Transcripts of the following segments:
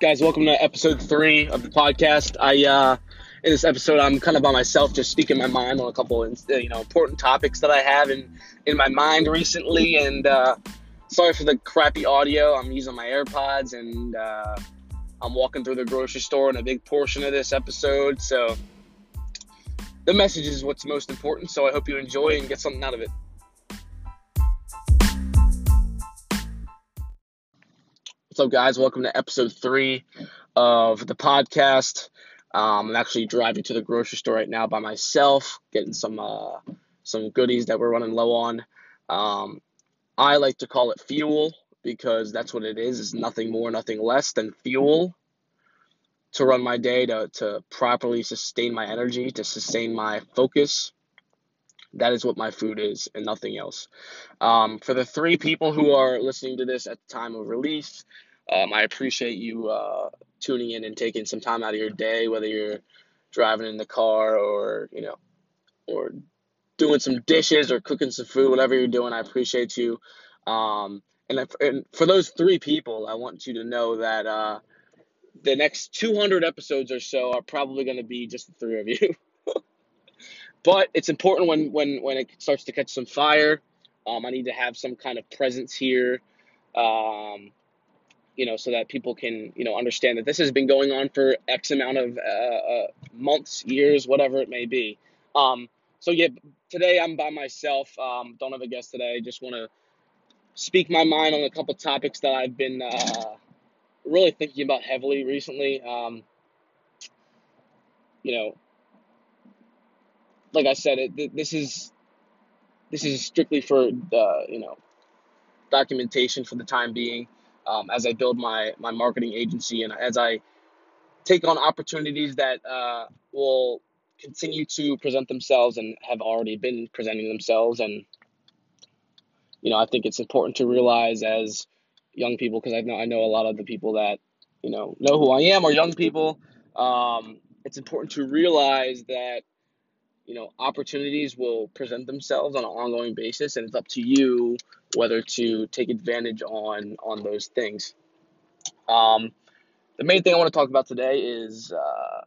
guys? Welcome to episode three of the podcast. I uh, in this episode, I'm kind of by myself, just speaking my mind on a couple, of, you know, important topics that I have in in my mind recently. And uh, sorry for the crappy audio. I'm using my AirPods, and uh, I'm walking through the grocery store in a big portion of this episode. So the message is what's most important. So I hope you enjoy and get something out of it. Up, guys? Welcome to episode three of the podcast. Um, I'm actually driving to the grocery store right now by myself, getting some uh, some goodies that we're running low on. Um, I like to call it fuel because that's what it is. It's nothing more, nothing less than fuel to run my day, to, to properly sustain my energy, to sustain my focus. That is what my food is and nothing else. Um, for the three people who are listening to this at the time of release, um, I appreciate you uh, tuning in and taking some time out of your day, whether you're driving in the car or, you know, or doing some dishes or cooking some food, whatever you're doing. I appreciate you. Um, and, if, and for those three people, I want you to know that uh, the next 200 episodes or so are probably going to be just the three of you. but it's important when when when it starts to catch some fire. Um, I need to have some kind of presence here, um, you know, so that people can you know understand that this has been going on for X amount of uh, uh, months, years, whatever it may be. Um, so yeah, today I'm by myself. Um, don't have a guest today. Just want to speak my mind on a couple topics that I've been uh, really thinking about heavily recently. Um, you know, like I said, it, this is this is strictly for uh, you know documentation for the time being. Um, as I build my my marketing agency and as I take on opportunities that uh, will continue to present themselves and have already been presenting themselves and you know I think it's important to realize as young people because I know I know a lot of the people that you know know who I am are young people. Um, it's important to realize that you know opportunities will present themselves on an ongoing basis, and it's up to you whether to take advantage on on those things. Um, the main thing I want to talk about today is uh,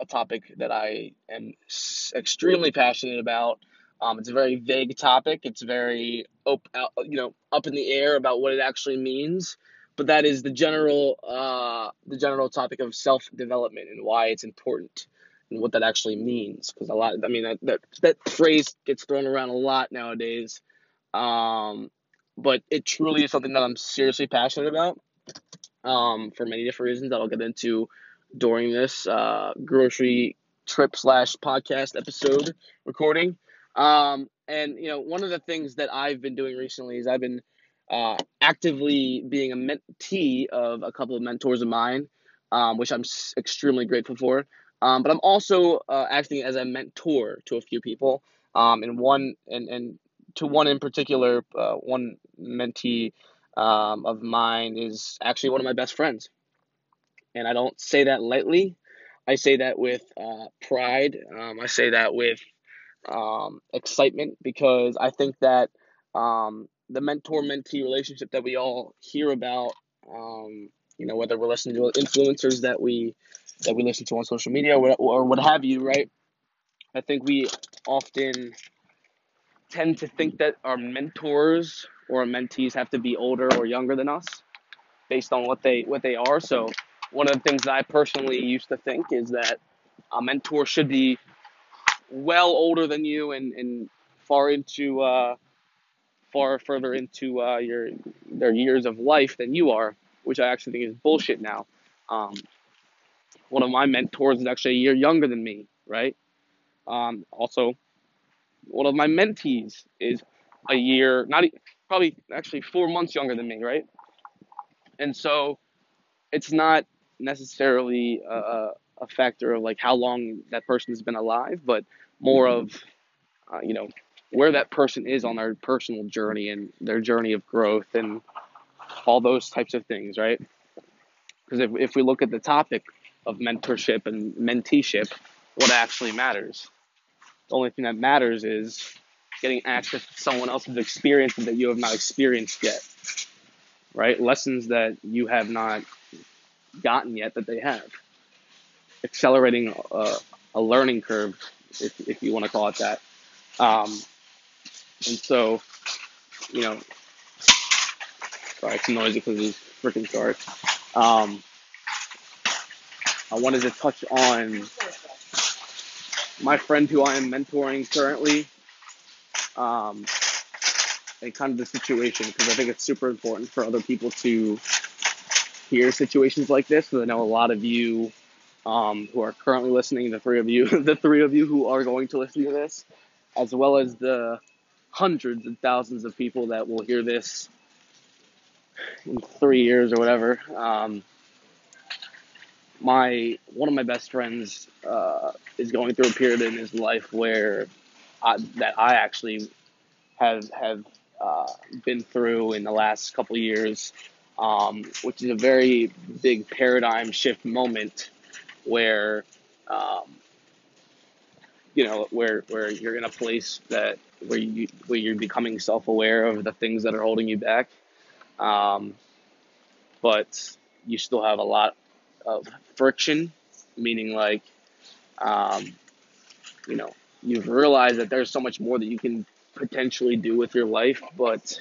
a topic that I am extremely passionate about. Um, it's a very vague topic. It's very op- you know up in the air about what it actually means. But that is the general uh, the general topic of self development and why it's important and what that actually means. Because a lot, I mean, that, that that phrase gets thrown around a lot nowadays. Um, but it truly is something that I'm seriously passionate about. Um, for many different reasons that I'll get into during this uh, grocery trip slash podcast episode recording. Um, and you know, one of the things that I've been doing recently is I've been uh, actively being a mentee of a couple of mentors of mine, um, which I'm extremely grateful for. Um, but I'm also uh, acting as a mentor to a few people, um, and one and and to one in particular, uh, one mentee um, of mine is actually one of my best friends, and I don't say that lightly. I say that with uh, pride. Um, I say that with um, excitement because I think that um, the mentor mentee relationship that we all hear about, um, you know, whether we're listening to influencers that we that we listen to on social media or, what have you, right? I think we often tend to think that our mentors or mentees have to be older or younger than us based on what they what they are. So one of the things that I personally used to think is that a mentor should be well older than you and, and far into uh, far further into uh, your their years of life than you are, which I actually think is bullshit now. Um, one of my mentors is actually a year younger than me, right? Um, also, one of my mentees is a year, not probably actually four months younger than me, right? And so, it's not necessarily a, a factor of like how long that person has been alive, but more of, uh, you know, where that person is on their personal journey and their journey of growth and all those types of things, right? Because if, if we look at the topic of mentorship and menteeship, what actually matters? The only thing that matters is getting access to someone else's experience that you have not experienced yet, right? Lessons that you have not gotten yet that they have. Accelerating a, a learning curve, if, if you want to call it that. Um, and so, you know, sorry, it's noisy because it's freaking dark. Um, I wanted to touch on my friend who I am mentoring currently, um, and kind of the situation because I think it's super important for other people to hear situations like this. Because I know a lot of you um, who are currently listening, the three of you, the three of you who are going to listen to this, as well as the hundreds and thousands of people that will hear this in three years or whatever. Um, my one of my best friends uh, is going through a period in his life where I, that I actually have have uh, been through in the last couple years, um, which is a very big paradigm shift moment where um, you know where where you're in a place that where you where you're becoming self aware of the things that are holding you back, um, but you still have a lot of friction, meaning like, um, you know, you've realized that there's so much more that you can potentially do with your life, but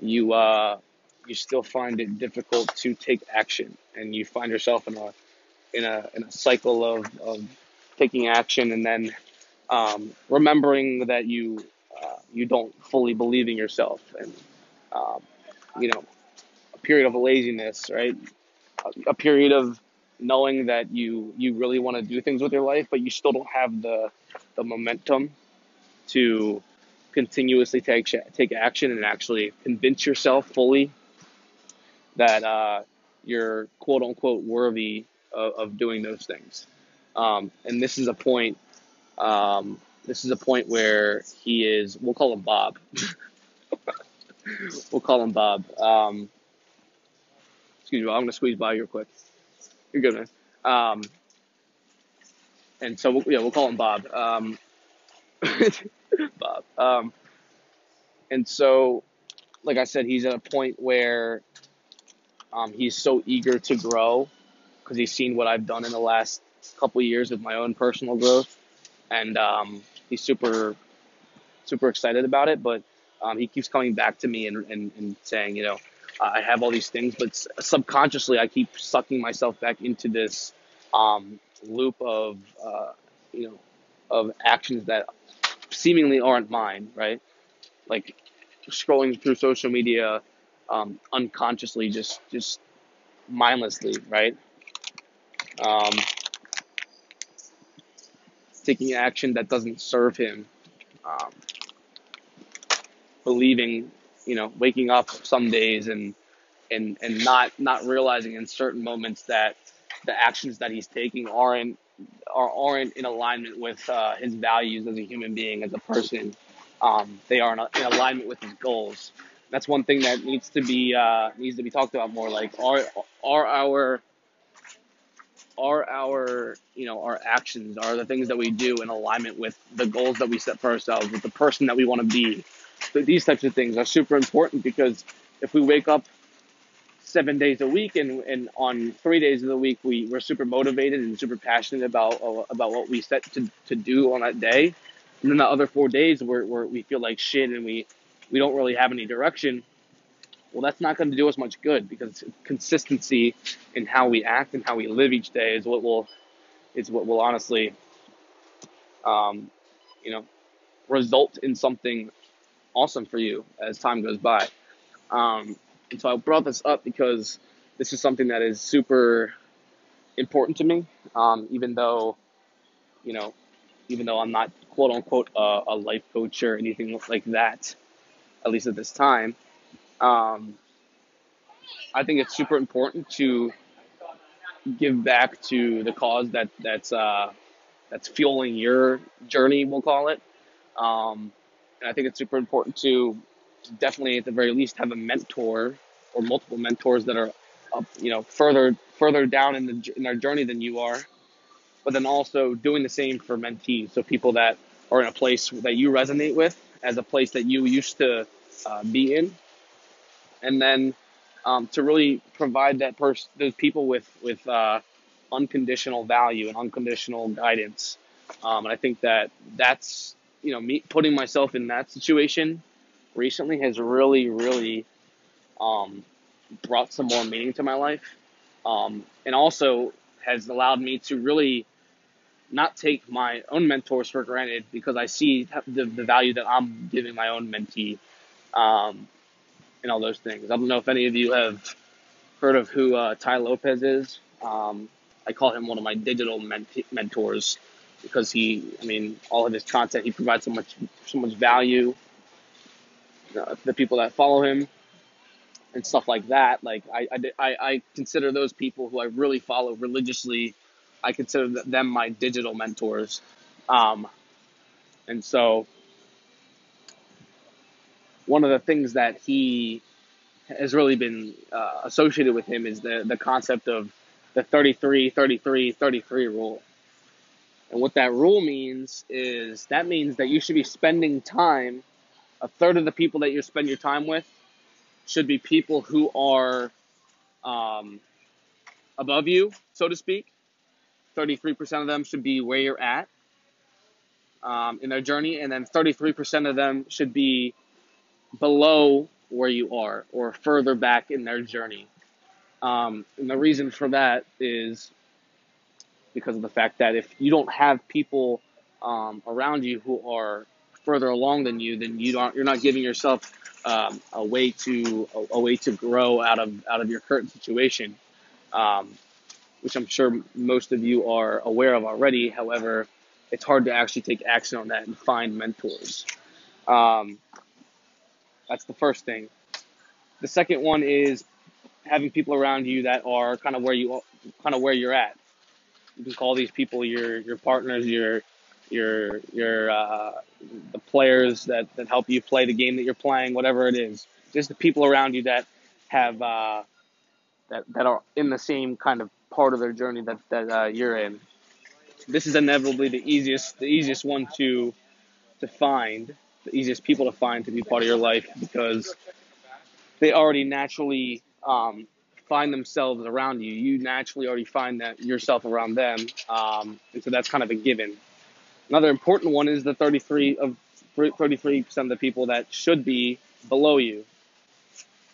you uh, you still find it difficult to take action, and you find yourself in a in a in a cycle of, of taking action, and then um, remembering that you uh, you don't fully believe in yourself, and um, you know, a period of laziness, right? A, period of knowing that you you really want to do things with your life, but you still don't have the the momentum to continuously take take action and actually convince yourself fully that uh, you're quote unquote worthy of, of doing those things. Um, and this is a point. Um, this is a point where he is. We'll call him Bob. we'll call him Bob. Um, excuse me. I'm gonna squeeze by real quick. You're good, man. Um, and so we'll, yeah, we'll call him Bob. Um, Bob. Um, and so, like I said, he's at a point where um, he's so eager to grow because he's seen what I've done in the last couple years with my own personal growth, and um, he's super, super excited about it. But um, he keeps coming back to me and, and, and saying, you know, I have all these things, but subconsciously I keep sucking myself back into this um, loop of, uh, you know, of actions that seemingly aren't mine, right? Like scrolling through social media um, unconsciously, just just mindlessly, right? Um, taking action that doesn't serve him, um, believing, you know, waking up some days and and and not not realizing in certain moments that the actions that he's taking aren't are, aren't in alignment with uh, his values as a human being, as a person. Um, they are in, in, alignment with his goals. That's one thing that needs to be uh, needs to be talked about more. Like, are are our are our you know our actions are the things that we do in alignment with the goals that we set for ourselves, with the person that we want to be. These types of things are super important because if we wake up seven days a week, and, and on three days of the week we we're super motivated and super passionate about uh, about what we set to, to do on that day, and then the other four days where, where we feel like shit and we we don't really have any direction. Well, that's not going to do us much good because consistency in how we act and how we live each day is what will is what will honestly, um, you know, result in something awesome for you as time goes by. Um, and so I brought this up because this is something that is super important to me, um, even though, you know, even though I'm not quote unquote a, a life coach or anything like that, at least at this time. Um, I think it's super important to give back to the cause that that's uh, that's fueling your journey. We'll call it. Um, and I think it's super important to definitely at the very least have a mentor or multiple mentors that are up, you know, further further down in the in their journey than you are, but then also doing the same for mentees. So people that are in a place that you resonate with, as a place that you used to uh, be in, and then um, to really provide that person, those people with with uh, unconditional value and unconditional guidance. Um, and I think that that's you know me putting myself in that situation recently has really really um, brought some more meaning to my life, um, and also has allowed me to really not take my own mentors for granted because I see the, the value that I'm giving my own mentee um, and all those things. I don't know if any of you have heard of who uh, Tai Lopez is. Um, I call him one of my digital ment- mentors because he, I mean, all of his content, he provides so much, so much value. Uh, the people that follow him and stuff like that, like I, I, I consider those people who I really follow religiously I consider them my digital mentors. Um, and so one of the things that he has really been uh, associated with him is the, the concept of the 33, 33, 33 rule. And what that rule means is that means that you should be spending time, a third of the people that you spend your time with should be people who are um, above you, so to speak. 33% of them should be where you're at um, in their journey, and then 33% of them should be below where you are or further back in their journey. Um, and the reason for that is because of the fact that if you don't have people um, around you who are further along than you, then you don't you're not giving yourself um, a way to a, a, way to grow out of out of your current situation. Um, which I'm sure most of you are aware of already. However, it's hard to actually take action on that and find mentors. Um, that's the first thing. The second one is having people around you that are kind of where you kind of where you're at. You can call these people your your partners, your your your uh, the players that, that help you play the game that you're playing, whatever it is. Just the people around you that have uh, that that are in the same kind of part of their journey that that uh, you're in. This is inevitably the easiest the easiest one to to find, the easiest people to find to be part of your life because they already naturally um, find themselves around you. You naturally already find that yourself around them, um, and so that's kind of a given. Another important one is the 33 of 33% of the people that should be below you.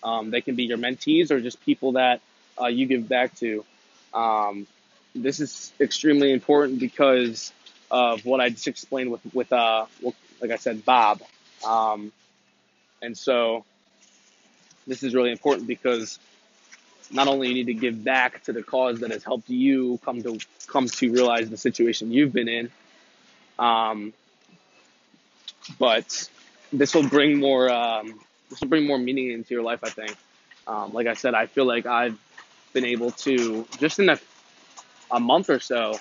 Um, they can be your mentees or just people that uh, you give back to. Um, this is extremely important because of what I just explained with with uh, like I said, Bob. Um, and so this is really important because not only you need to give back to the cause that has helped you come to come to realize the situation you've been in, um, but this will bring more um, this will bring more meaning into your life. I think. Um, like I said, I feel like I've been able to just in a, a month or so,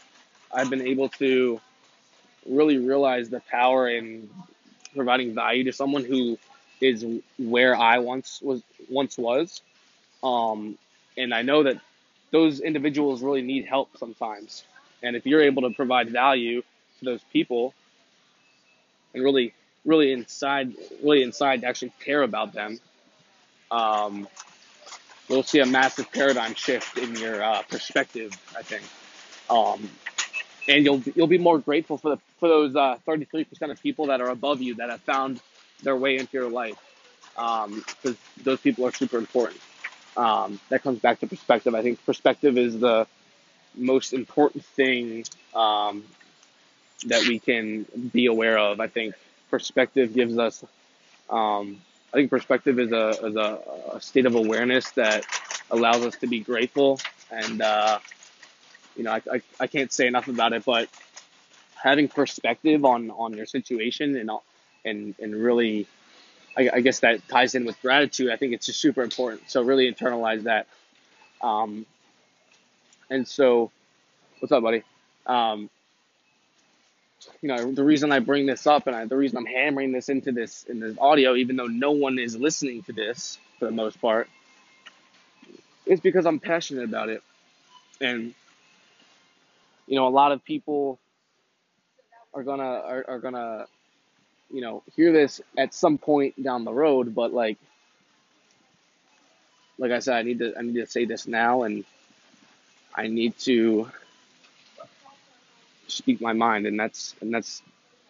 I've been able to really realize the power in providing value to someone who is where I once was once was. Um, and I know that those individuals really need help sometimes. And if you're able to provide value to those people and really, really inside, really inside actually care about them, um, you'll see a massive paradigm shift in your uh, perspective. I think, um, and you'll you'll be more grateful for the for those uh, 33% of people that are above you that have found their way into your life, because um, those people are super important. Um, that comes back to perspective. I think perspective is the most important thing um, that we can be aware of. I think perspective gives us um, I think perspective is a is a, a state of awareness that allows us to be grateful, and uh, you know I, I, I can't say enough about it, but having perspective on on your situation and and and really I, I, guess that ties in with gratitude. I think it's just super important. So really internalize that. Um, and so, what's up, buddy? Um, you know the reason I bring this up and I, the reason I'm hammering this into this in this audio, even though no one is listening to this for the most part, is because I'm passionate about it, and you know a lot of people are gonna are, are gonna you know hear this at some point down the road, but like like I said, I need to I need to say this now, and I need to speak my mind, and that's and that's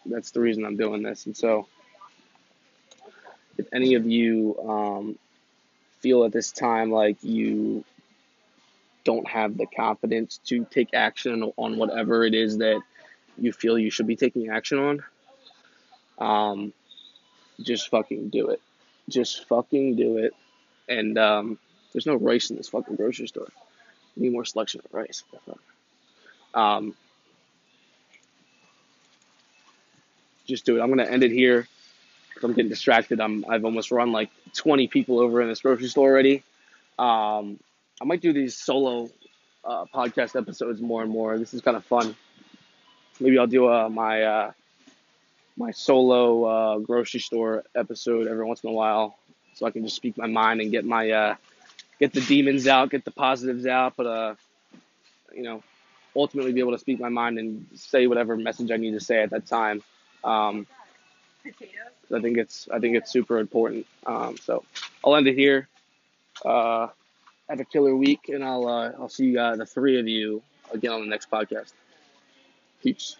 that's the reason I'm doing this. And so, if any of you um, feel at this time like you don't have the confidence to take action on whatever it is that you feel you should be taking action on, um, just fucking do it. Just fucking do it. And um, there's no rice in this fucking grocery store. need more selection of rice. Um, just do it. I'm gonna end it here. I'm getting distracted. I'm I've almost run like 20 people over in this grocery store already. Um, I might do these solo uh, podcast episodes more and more. This is kind of fun. Maybe I'll do uh, my uh, my solo uh, grocery store episode every once in a while, so I can just speak my mind and get my uh, get the demons out, get the positives out, but uh, you know, ultimately be able to speak my mind and say whatever message I need to say at that time. Um, I think it's I think it's super important. Um, so I'll end it here. Uh, have a killer week, and I'll uh, I'll see you uh, the three of you again on the next podcast. Peace.